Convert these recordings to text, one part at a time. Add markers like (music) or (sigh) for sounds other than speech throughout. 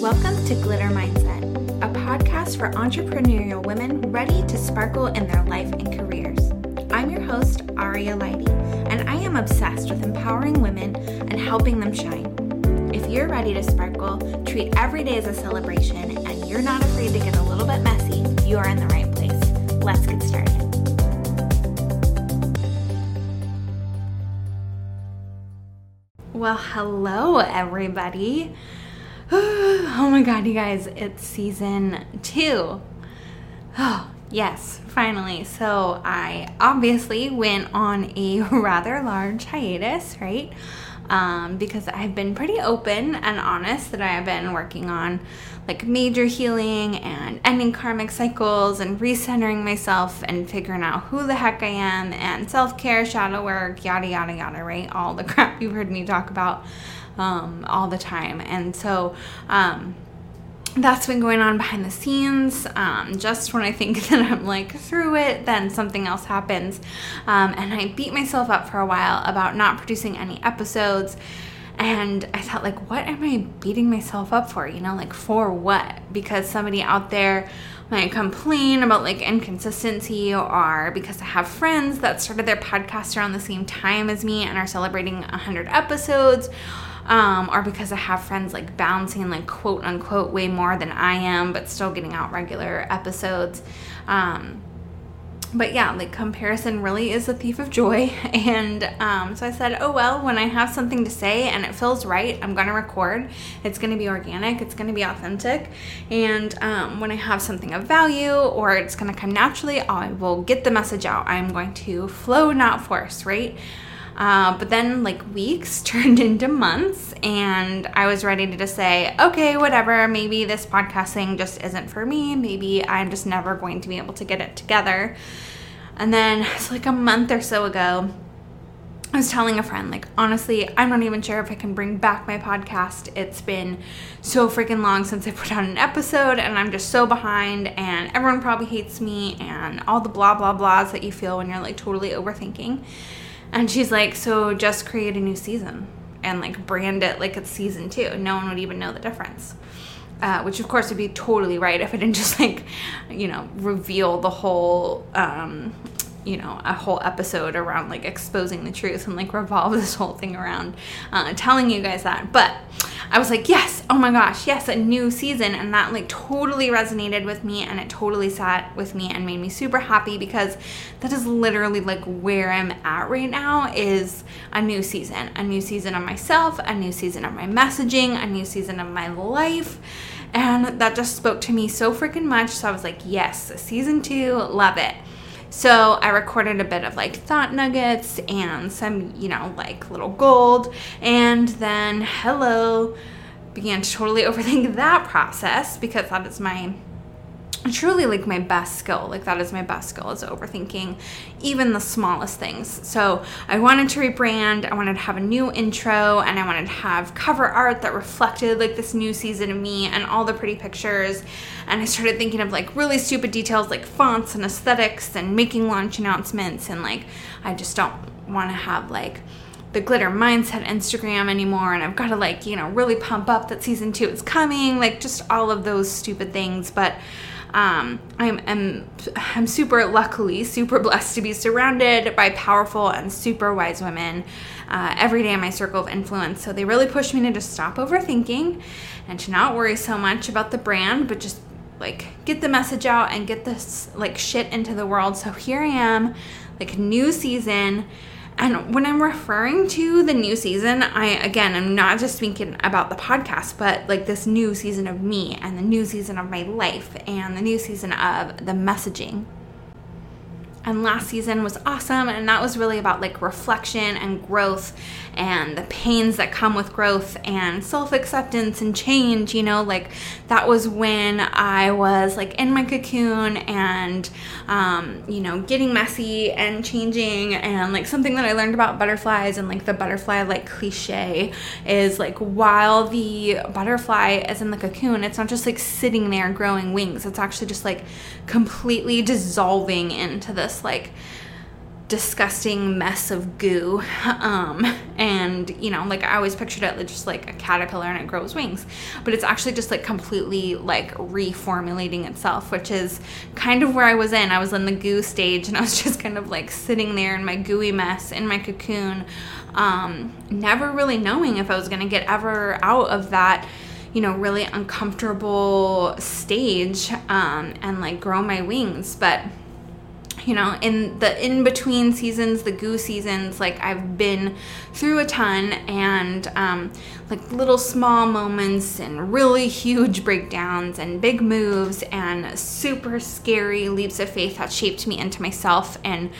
Welcome to Glitter Mindset, a podcast for entrepreneurial women ready to sparkle in their life and careers. I'm your host, Aria Lighty, and I am obsessed with empowering women and helping them shine. If you're ready to sparkle, treat every day as a celebration, and you're not afraid to get a little bit messy, you are in the right place. Let's get started. Well, hello, everybody. (gasps) Oh my god, you guys, it's season two. Oh, (sighs) yes, finally. So, I obviously went on a (laughs) rather large hiatus, right? Um, because I've been pretty open and honest that I have been working on like major healing and ending karmic cycles and recentering myself and figuring out who the heck I am and self care, shadow work, yada, yada, yada, right? All the (laughs) crap you've heard me talk about um, all the time. And so, um, that's been going on behind the scenes. Um, just when I think (laughs) that I'm like through it, then something else happens. Um, and I beat myself up for a while about not producing any episodes. And I thought, like, what am I beating myself up for? You know, like, for what? Because somebody out there might complain about like inconsistency, or because I have friends that started their podcast around the same time as me and are celebrating 100 episodes um, or because I have friends like bouncing like quote unquote way more than I am, but still getting out regular episodes. Um, but yeah, like comparison really is a thief of joy. (laughs) And um, so I said, oh well, when I have something to say and it feels right, I'm gonna record. It's gonna be organic, it's gonna be authentic. And um, when I have something of value or it's gonna come naturally, I will get the message out. I'm going to flow, not force, right? Uh, but then, like, weeks (laughs) turned into months, and I was ready to just say, okay, whatever, maybe this podcasting just isn't for me. Maybe I'm just never going to be able to get it together. And then it's (laughs) like a month or so ago, I was telling a friend, like, honestly, I'm not even sure if I can bring back my podcast. It's been so freaking long since I put out an episode, and I'm just so behind, and everyone probably hates me, and all the blah, blah, blahs that you feel when you're like totally overthinking. And she's like, so just create a new season and like brand it like it's season two. No one would even know the difference. Uh, which of course would be totally right if I didn't just like, you know, reveal the whole um, you know a whole episode around like exposing the truth and like revolve (laughs) this whole thing around uh, telling you guys that. But i was like yes oh my gosh yes a new season. And that like totally resonated with me and it totally sat with me and made me super happy because that is literally like where i'm at right now is a new season a new season of myself a new season of my messaging a new season of my life. And that just spoke to me so freaking much. So i was like yes season two love it so I recorded a bit of like thought nuggets and some, you know, like little gold. And then, hello, began to totally (laughs) overthink that process because that is my truly like my best skill like that is my best skill is overthinking even the smallest things. So i wanted to rebrand i wanted to have a new intro and i wanted to have cover art that reflected like this new season of me and all the pretty pictures. And i started thinking of like really stupid details like fonts and aesthetics and making launch announcements. And like i just don't want to have like the glitter mindset Instagram anymore. And I've got to like, you know, really pump up that season 2 is coming, like just all of those stupid things, but um, I'm, I'm, I'm super luckily super blessed to be surrounded by powerful and super wise women uh, every day in my circle of influence. So they really pushed me to just stop overthinking and to not worry so much about the brand, but just like get the message out and get this like shit into the world. So here I am, like new season and when I'm referring to the new season, I again, I'm not just thinking about the podcast, but like this new season of me and the new season of my life and the new season of the messaging and last season was awesome and that was really about like reflection and growth and the pains that come with growth and self-acceptance and change you know? Like that was when i was like in my cocoon and um, you know getting messy and changing and like something that i learned about butterflies and like the butterfly like cliche is like while the butterfly is in the cocoon it's not just like sitting there growing wings. It's actually just like completely dissolving into this like disgusting mess of goo. (laughs) Um, and, you know, like I always pictured it just like a caterpillar and it grows wings. But it's actually just like completely like reformulating itself, which is kind of where I was in. I was in the goo stage and I was (laughs) just kind of like sitting there in my gooey mess in my cocoon, um, never really knowing if I was going to get ever out of that you know, really uncomfortable stage um, and like grow my wings. But you know, in the in between seasons, the goo seasons, like I've been through a ton and um, like little small moments and really huge breakdowns and big moves and super scary leaps of faith that shaped me into myself. And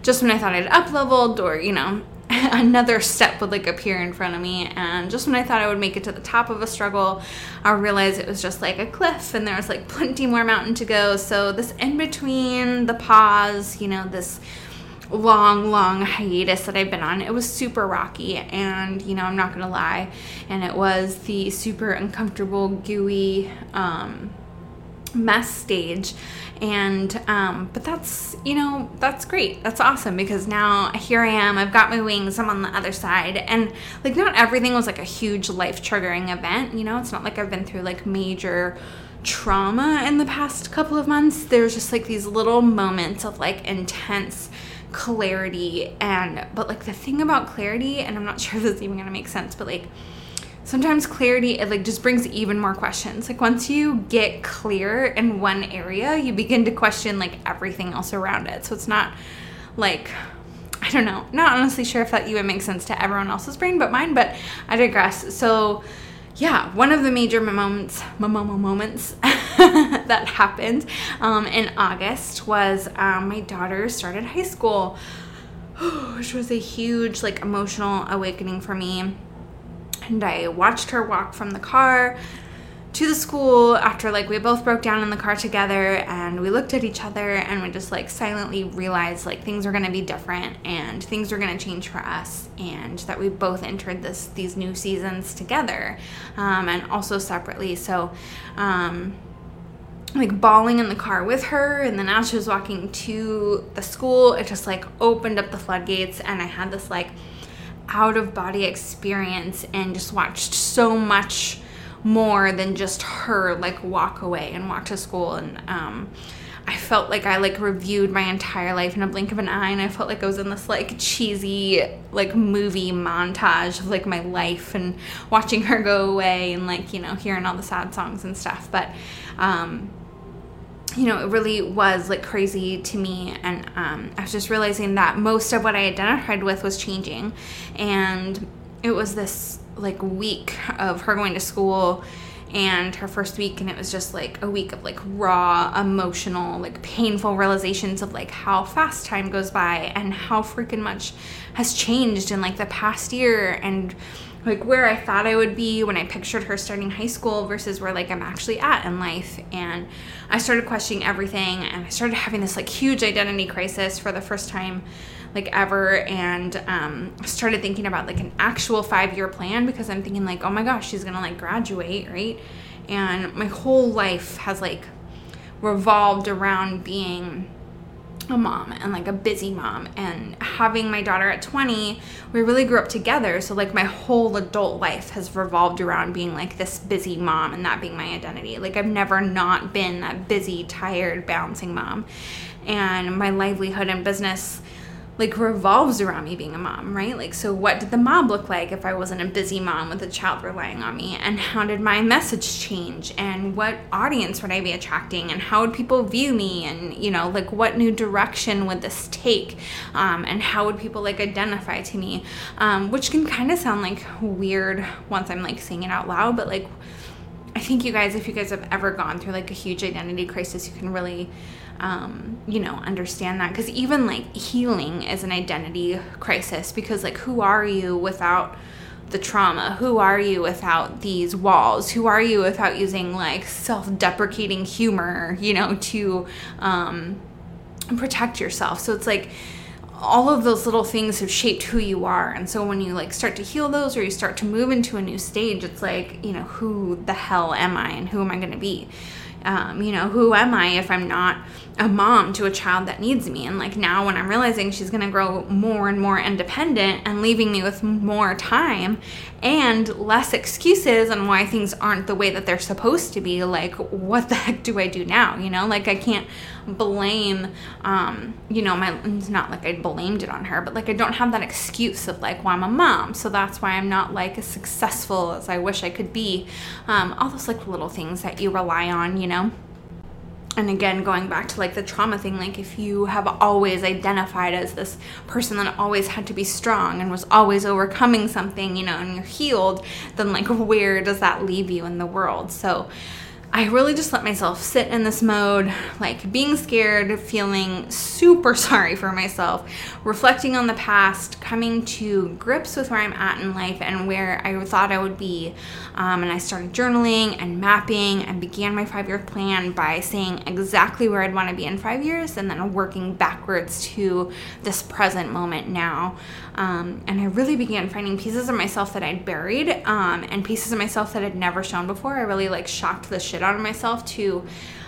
just when I thought I'd up leveled or, you know, (laughs) another step would like appear in front of me and just when i thought i would make it to the top of a struggle i realized it was just like a cliff and there was like plenty more mountain to go. So this in between the pause you know this long long hiatus that i've been on it was super rocky and you know i'm not gonna lie and it was the super uncomfortable gooey um, mess stage. And um, but that's you know that's great. That's awesome because now here i am i've got my wings i'm on the other side. And like not everything was like a huge life triggering event you know? It's not like i've been through like major trauma in the past couple of months. There's just like these little moments of like intense clarity and but like the thing about clarity and i'm not (laughs) sure if this is even gonna make sense but like sometimes clarity it like just brings even more questions. Like once you get clear in one area you begin to question like everything else around it. So it's not like i don't know not honestly sure if that even makes sense to everyone else's brain but mine but i digress. So yeah one of the major moments moments (laughs) that happened um, in august was um, my daughter started high school (gasps) which was a huge like emotional awakening for me and I watched her walk from the car to the school after like we both broke down in the car together and we looked at each other and we just like silently realized like things are going to be different and things are going to change for us and that we both entered this these new seasons together um, and also separately. So um, like bawling in the car with her and then as she was walking to the school it just like opened up the floodgates and i had this like out of body experience and just watched so much more than just her like walk away and walk to school. And um I felt like I like reviewed my entire life in a blink of an eye and I felt like I was in this like cheesy like movie montage of like my life and watching her go away and like you know hearing all the sad songs and stuff. But um you know, it really was like crazy to me. And um, I was just realizing that most of what I identified with was changing. And it was this like week of her going to school and her first week and it was just like a week of like raw emotional like painful realizations of like how fast time goes by and how freaking much has changed in like the past year and like where I thought I would be when I pictured her starting high school versus where like I'm actually at in life. And I started questioning everything and I started having this like huge identity crisis for the first time like ever and um, started thinking about like an actual five year plan because I'm thinking like, oh my gosh, she's gonna like graduate, right? And my whole life has like revolved around being a mom and like a busy mom. And having my daughter at 20 we really grew up together. So like my whole adult life has revolved around being like this busy mom and that being my identity. Like i've never not been that busy tired bouncing mom. And my livelihood and business like revolves around me being a mom, right? Like, so what did the mom look like if I wasn't a busy mom with a child relying on me? And how did my message change? And what audience would I be attracting? And how would people view me? And, you know, like what new direction would this take? Um, and how would people like identify to me? Um, which can kind of sound like weird once I'm like saying it out loud, but like, I think you guys, if you guys have ever gone through like a huge identity crisis, you can really um, you know, understand that. Because even like healing is an identity crisis because, like, who are you without the trauma? Who are you without these walls? Who are you without using like self deprecating humor, you know, to um, protect yourself? So it's like, all of those little things have shaped who you are and so when you like start to heal those or you start to move into a new stage it's like you know who the hell am i and who am i going to be um, you know, who am I if I'm not a mom to a child that needs me? And like now, when I'm realizing she's gonna grow more and more independent and leaving me with more time and less excuses on why things aren't the way that they're supposed to be, like, what the (laughs) heck do I do now? You know, like I can't blame, um, you know, my, it's not like I blamed it on her, but like I don't have that excuse of like, well, I'm a mom. So that's why I'm not like as successful as I wish I could be. Um, all those like little things that you rely on, you know? and again going back to like the trauma thing like if you have always identified as this person that always had to be strong and was always overcoming something you know and you're healed then like where does that leave you in the world so I really just let myself sit in this mode, like being scared, feeling super (laughs) sorry for myself, reflecting on the past, coming to grips with where I'm at in life and where I thought I would be. Um, and I started journaling and mapping and began my five year plan by saying exactly where I'd want to be in five years and then working backwards to this present moment now. Um, and I really began finding pieces of myself that I'd buried um, and pieces of myself that I'd never shown before. I really like shocked the shit out of myself to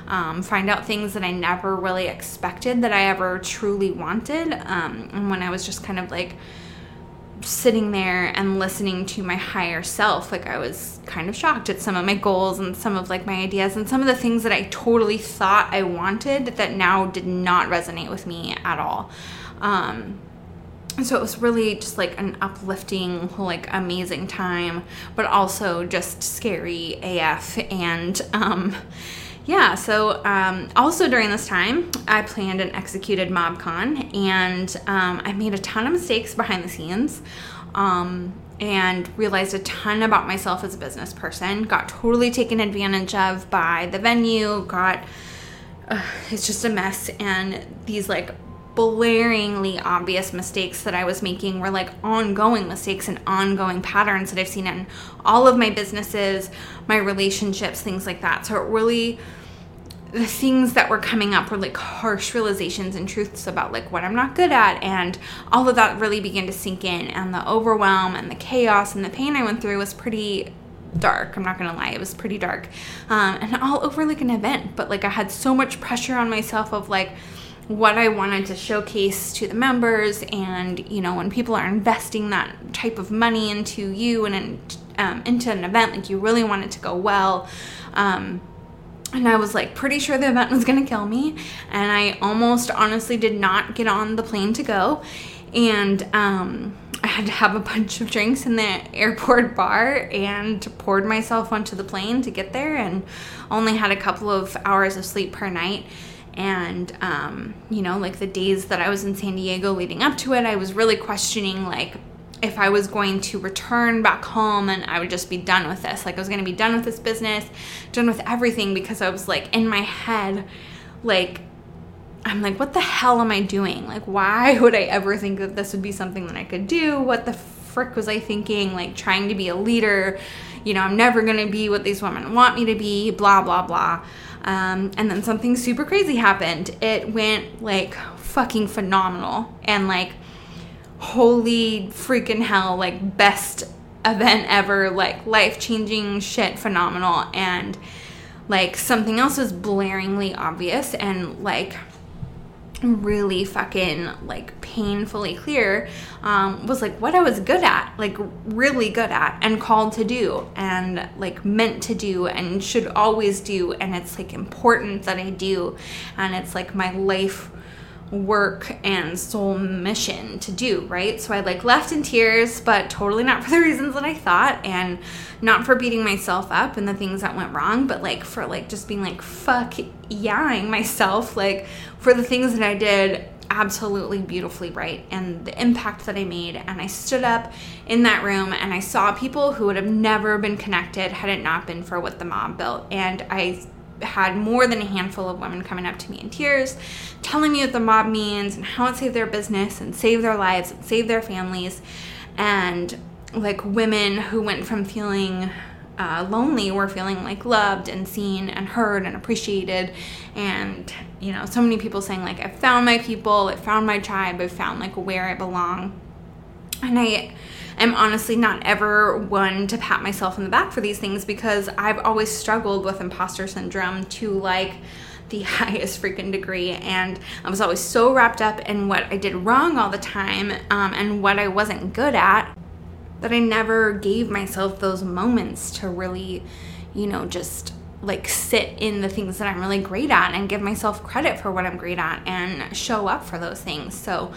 um, find out things that I never really expected that I ever truly wanted. Um, and when I was just kind of like sitting there and listening to my higher self, like I was kind of shocked at some of my goals and some of like my ideas and some of the things that I totally thought I wanted that now did not resonate with me at all. Um, so it was really just like an uplifting like amazing time but also just scary af and um yeah so um, also during this time i planned and executed mobcon and um, i made a ton of mistakes behind the scenes um, and realized a ton about myself as a business person. Got totally taken advantage of by the venue got uh, it's just a mess. And these like blaringly obvious mistakes that I was making were like ongoing mistakes and ongoing patterns that I've seen in all of my businesses, my relationships, things like that. So it really the things that were coming up were like harsh realizations and truths about like what I'm not good at. And all of that really began to sink in. And the overwhelm and the chaos and the pain I went through was pretty dark. I'm not gonna lie it was pretty dark. Um, and all over like an event. But like i had so much pressure on myself of like what I wanted to showcase to the members. And, you know, when people are investing that type of money into you and in, um, into an event, like you really want it to go well. Um, and I was like pretty sure the event was gonna kill me. And I almost honestly did not get on the plane to go. And, um, I had to have a (laughs) bunch of drinks in the airport (laughs) bar and poured myself onto the plane to get there and only had a couple of hours of sleep per night and um, you know like the days that i was in san diego leading up to it i was really questioning like if i was going to return back home and i would just be done with this. Like i was going to be done with this business done with everything because i was like in my head like i'm like what the hell am i doing? Like why (laughs) would i ever think that this would be something that i could do? What the frick was i thinking? Like trying to be a leader. You know i'm never going to be what these women want me to be blah blah blah um, and then something super crazy happened. It went like fucking phenomenal and like holy freaking hell, like best event ever, like life changing shit, phenomenal. And like something else was blaringly obvious and like really fucking like painfully clear um, was like what I was good at, like really good at, and called to do, and like meant to do, and should always do. And it's like important that I do, and it's like my life work and soul mission to do, right? So I like left in tears, but totally not (laughs) for the reasons that I thought and not for beating myself up and the things that went wrong, but like for like just being like fuck yahing myself like for the things that I did absolutely beautifully right and the impact that I made. And I stood up in that room and I saw people who would have never been connected had it not been for what the mob built. And I had more than a handful of women coming up to me in tears, telling me what the mob means and how it saved their business and saved their lives and saved their families. And like women who went from feeling uh, lonely were feeling like loved and seen and heard and appreciated. And, you know, so many people saying, like, I found my people, I found my tribe, I found like where I belong. And I am honestly not ever one to pat myself in the back for these things because I've always struggled with imposter syndrome to like the (laughs) highest freaking degree. And I was always so wrapped up in what I did wrong all the time um, and what I wasn't good at that I never gave myself those moments to really, you know, just like sit in the things that I'm really great at and give myself credit for what I'm great at and show up for those things. So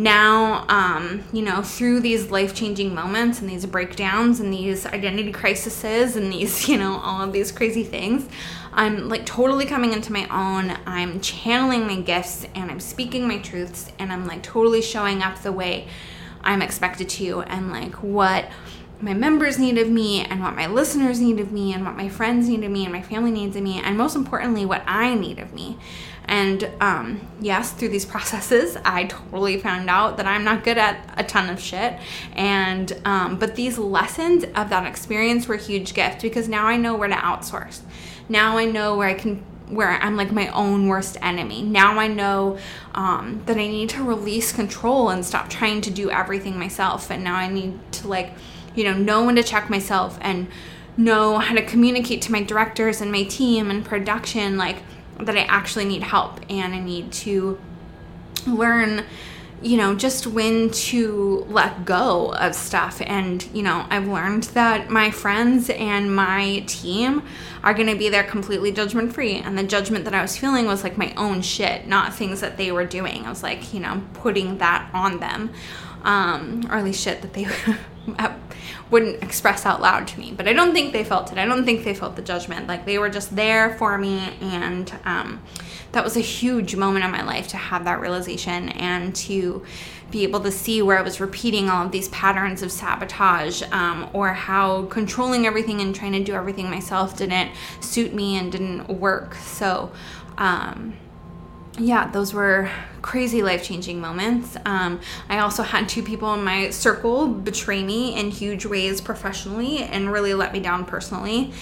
now, um, you know, through these life changing moments and these breakdowns and these identity crises and these, (laughs) you know, all of these crazy things, I'm like totally coming into my own. I'm channeling my gifts and I'm speaking my truths and I'm like totally showing up the way I'm expected to and like what my members need of me and what my listeners need of me and what my friends need of me and my family needs of me and most importantly what i need of me and um, yes through these (laughs) processes i totally found out that i'm not good at a ton of shit and um, but these lessons of that experience were a huge gift because now i know where to outsource now i know where i can where I'm like my own worst enemy. Now I know um, that I need to release control and stop trying to do everything myself. And now I need to like you know, know when to check myself and know how to communicate to my directors and my team and production like that I actually need help and I need to learn you know just when to let go of stuff. And you know I've learned that my friends and my team are going to be there completely judgment free and the judgment that I was feeling was like my own shit not things that they were doing. I was like you know putting that on them um, or at least shit that they (laughs) wouldn't express out loud to me. But I don't think they felt it. I don't think they felt the judgment. Like they were just there for me. And um, that was a huge moment in my life to have that realization and to be able to see where I was repeating all of these patterns of sabotage um, or how controlling everything and trying to do everything myself didn't suit me and didn't work. So, um, yeah, those were crazy life changing moments. Um, I also had two people in my circle betray me in huge ways professionally and really let me down personally.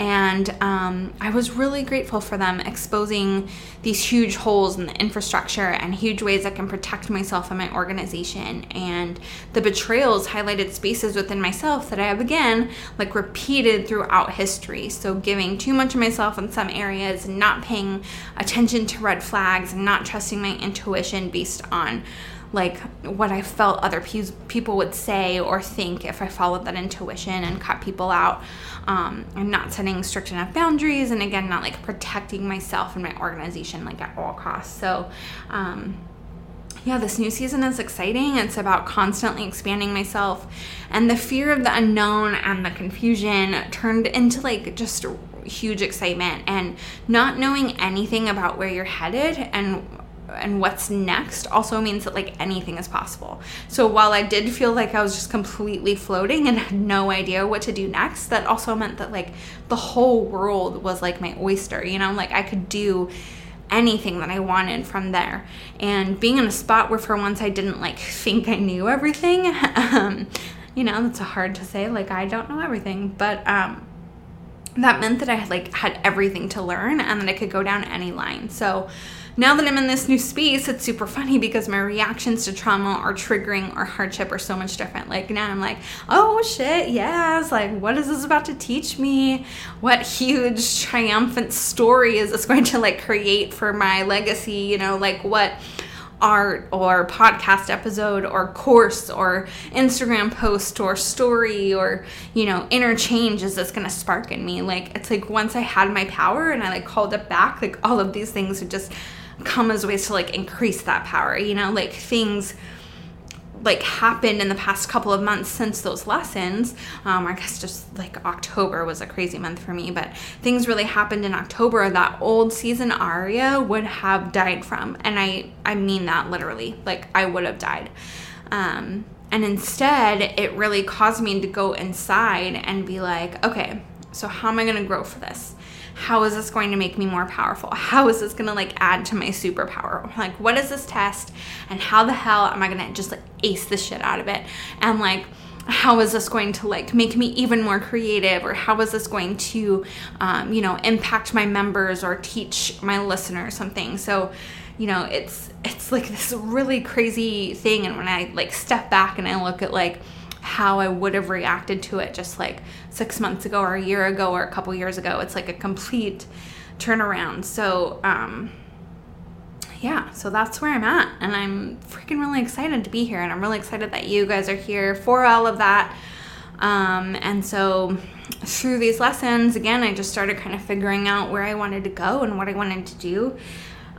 And um, I was really grateful for them exposing these huge holes in the infrastructure and huge ways I can protect myself and my organization. And the betrayals highlighted spaces within myself that I have again like repeated throughout history. So giving too much of myself in some areas, not paying attention to red flags, and not trusting my intuition based on like what I felt other pe- people would say or think if I followed that intuition and cut people out. Um, and not setting strict enough boundaries, and again, not like protecting myself and my organization like at all costs. So, um, yeah, this new season is exciting. It's about constantly expanding myself, and the fear of the unknown and the confusion turned into like just huge excitement and not knowing anything about where you're headed and and what's next also means that like anything is possible. So while I did feel like I was just completely floating and had no idea what to do next, that also meant that like the whole world was like my oyster, you know, like I could do anything that I wanted from there. And being in a spot where for once I didn't like (laughs) think I knew everything, um, you know, that's hard to say. Like I don't know everything, but um, that meant that I had like had everything to learn and that I could go down any line. So now that I'm in this new space, it's super funny because my reactions to trauma or triggering or hardship are so much different. Like now I'm like, oh shit, yes, like what is this about to teach me? What huge triumphant story is this going to like create for my legacy? You know, like what art or podcast episode or course or Instagram post or story or, you know, interchange is this going to spark in me? Like, it's like once I had my power and I like called it back, like all of these things would just come as ways to like increase that power, you know, like things like happened in the past couple of months since those lessons. Um, I guess just like October was a crazy month for me, but things really happened in October that old season Aria would have died from, and I I mean that literally, like I would have died. Um, and instead, it really caused me to go inside and be like, okay, so how am I going to grow for this? How is this going to make me more powerful? How is this going to like add to my superpower? Like, what is this test? And how the hell am I going to just like ace the shit out of it? And like, how is this going to like make me even more creative or how is this going to um, you know impact my members or teach my listeners something so you know it's it's like this really crazy thing and when i like step back and i look at like how I would have reacted to it just like six months ago or a year ago or a couple years ago. It's like a complete turnaround. So, um, yeah, so that's where I'm at. And I'm freaking really excited to be here. And I'm really excited that you guys are here for all of that. Um, and so through these lessons, again, I just started kind of figuring out where I wanted to go and what I wanted to do.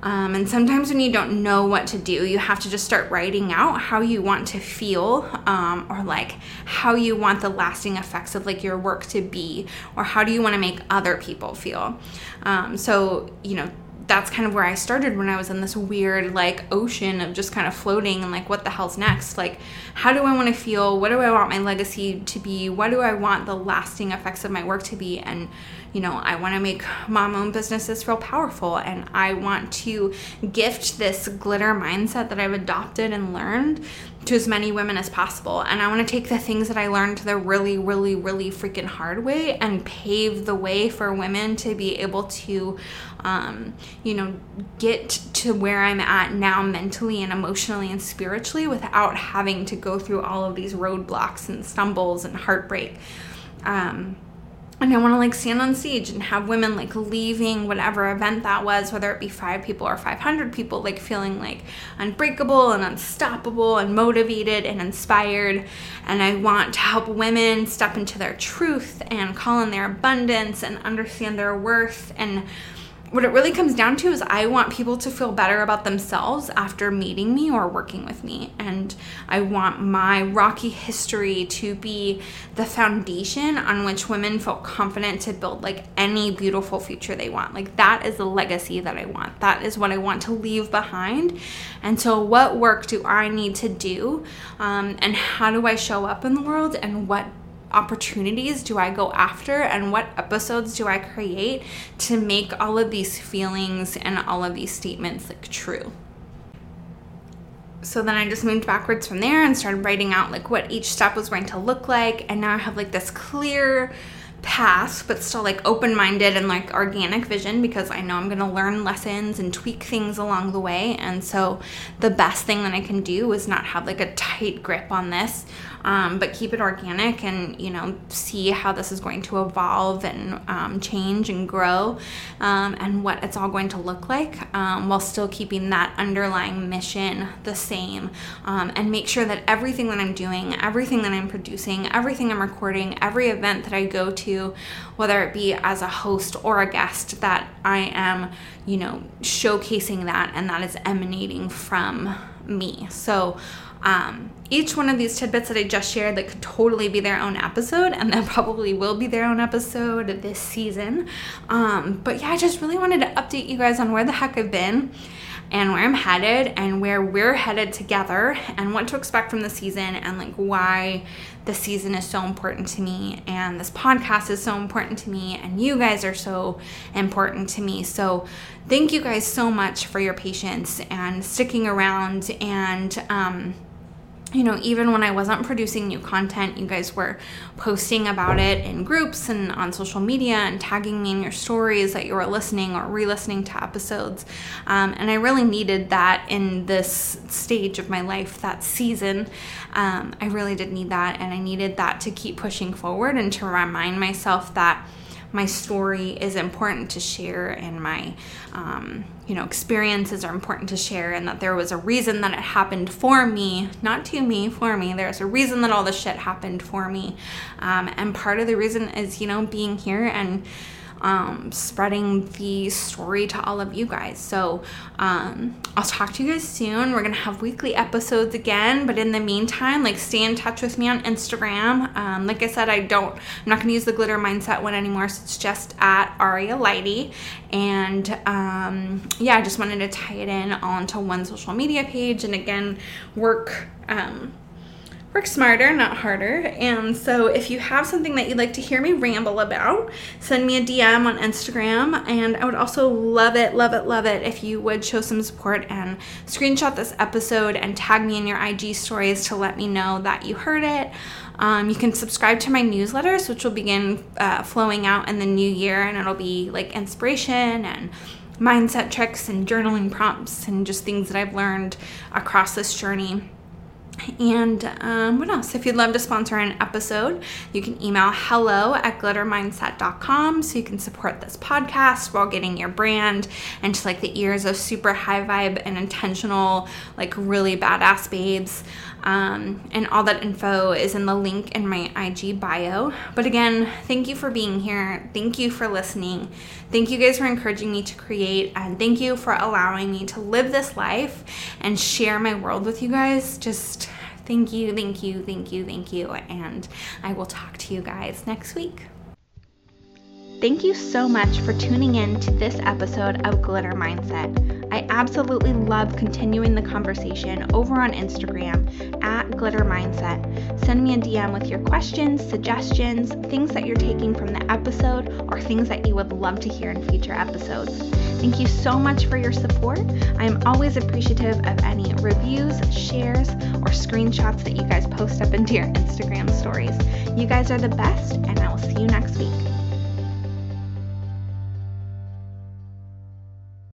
Um, and sometimes when you don't know what to do, you have to just start writing out how you want to feel, um, or like how you want the lasting effects of like your work to be, or how do you want to make other people feel. Um, so, you know, that's kind of where I started when I was in this weird like ocean of just kind of floating and like what the hell's next? Like how do I want to feel? What do I want my legacy to be? What do I want the lasting effects of my work to be? And you know, I want to make mom owned businesses feel powerful and I want to gift this glitter mindset that I've adopted and learned to as many women as possible. And I want to take the things that I learned the really, really, really freaking hard way and pave the way for women to be able to, um, you know, get to where I'm at now mentally and emotionally and spiritually without having to go through all of these roadblocks and stumbles and heartbreak. Um, and I want to like stand on stage and have women like leaving whatever event that was, whether it be five people or 500 people, like feeling like unbreakable and unstoppable and motivated and inspired. And I want to help women step into their truth and call in their abundance and understand their worth and what it really comes down to is I want people to feel better about themselves after meeting me or working with me. And I want my rocky history to be the foundation on which women feel confident to build like any beautiful future they want. Like that is the legacy that I want. That is what I want to leave behind. And so, what work do I need to do? Um, and how do I show up in the world? And what opportunities do I go after and what episodes do I create to make all of these feelings and all of these statements like true. So then I just moved backwards from there and started writing out like what each step was going to look like and now I have like this clear path but still like open-minded and like organic vision because I know I'm going to learn lessons and tweak things along the way and so the best thing that I can do is not have like a tight grip on this um, but keep it organic and you know see how this is going to evolve and um, change and grow um, and what it's all going to look like um, while still keeping that underlying mission the same. Um, and make sure that everything that I'm doing everything that I'm producing everything I'm recording every event that I go to whether it be as a host or a guest that I am you know showcasing that and that is emanating from me. So um, each one of these tidbits that I just shared that could totally be their own episode, and that (laughs) probably will be their own episode this season. Um, but yeah, I just really wanted to update you guys on where the heck I've been and where I'm headed and where we're headed together and what to expect from the season and like why the season is so important to me and this podcast is so important to me and you guys are so important to me. So thank you guys so much for your patience and sticking around and um you know, even when I wasn't producing new content, you guys were posting about it in groups and on social media and tagging me in your stories that you were listening or re listening to episodes. Um, and I really needed that in this stage of my life, that season. Um, I really did need that. And I needed that to keep pushing forward and to remind myself that my story is important to share and my um, you know experiences are important to share and that there was a reason that it happened for me not to me for me. There's a reason that all this shit happened for me. Um, and part of the reason is you know being here and um, spreading the story to all of you guys. So um, I'll talk to you guys soon. We're gonna have weekly episodes again, but in the meantime, like stay in touch with me on Instagram. Um, like I said, I don't, I'm not gonna use the glitter mindset one anymore. So it's just at Aria Lighty, and um, yeah, I just wanted to tie it in onto one social media page, and again, work. Um, work smarter, not harder. And so, if you have something that you'd like to hear me ramble about, send me a DM on Instagram. And I would also love it, love it, love it if you would show some support and screenshot this episode and tag me in your IG stories to let me know that you heard it. Um, you can subscribe to my newsletters, which will begin uh, flowing out in the new year, and it'll be like inspiration and mindset tricks and journaling prompts and just things that I've learned across this journey And um, what else? If you'd love to sponsor an episode, you can email hello at glittermindset.com so you can support this podcast while getting your brand into like the ears of super high vibe and intentional, like really badass babes. Um, and all that info is in the link in my IG bio. But again, thank you for being here. Thank you for listening. Thank you guys for encouraging me to create. And thank you for allowing me to live this life and share my world with you guys. Just thank you, thank you, thank you, thank you. And I will talk to you guys next week. Thank you so much for tuning in to this episode of Glitter Mindset. I absolutely love continuing the conversation over on Instagram at Glitter Mindset. Send me a DM with your questions, suggestions, things that you're taking from the episode, or things that you would love to hear in future episodes. Thank you so much for your support. I am always appreciative of any reviews, shares, or screenshots that you guys post up into your Instagram stories. You guys are the best, and I will see you next week.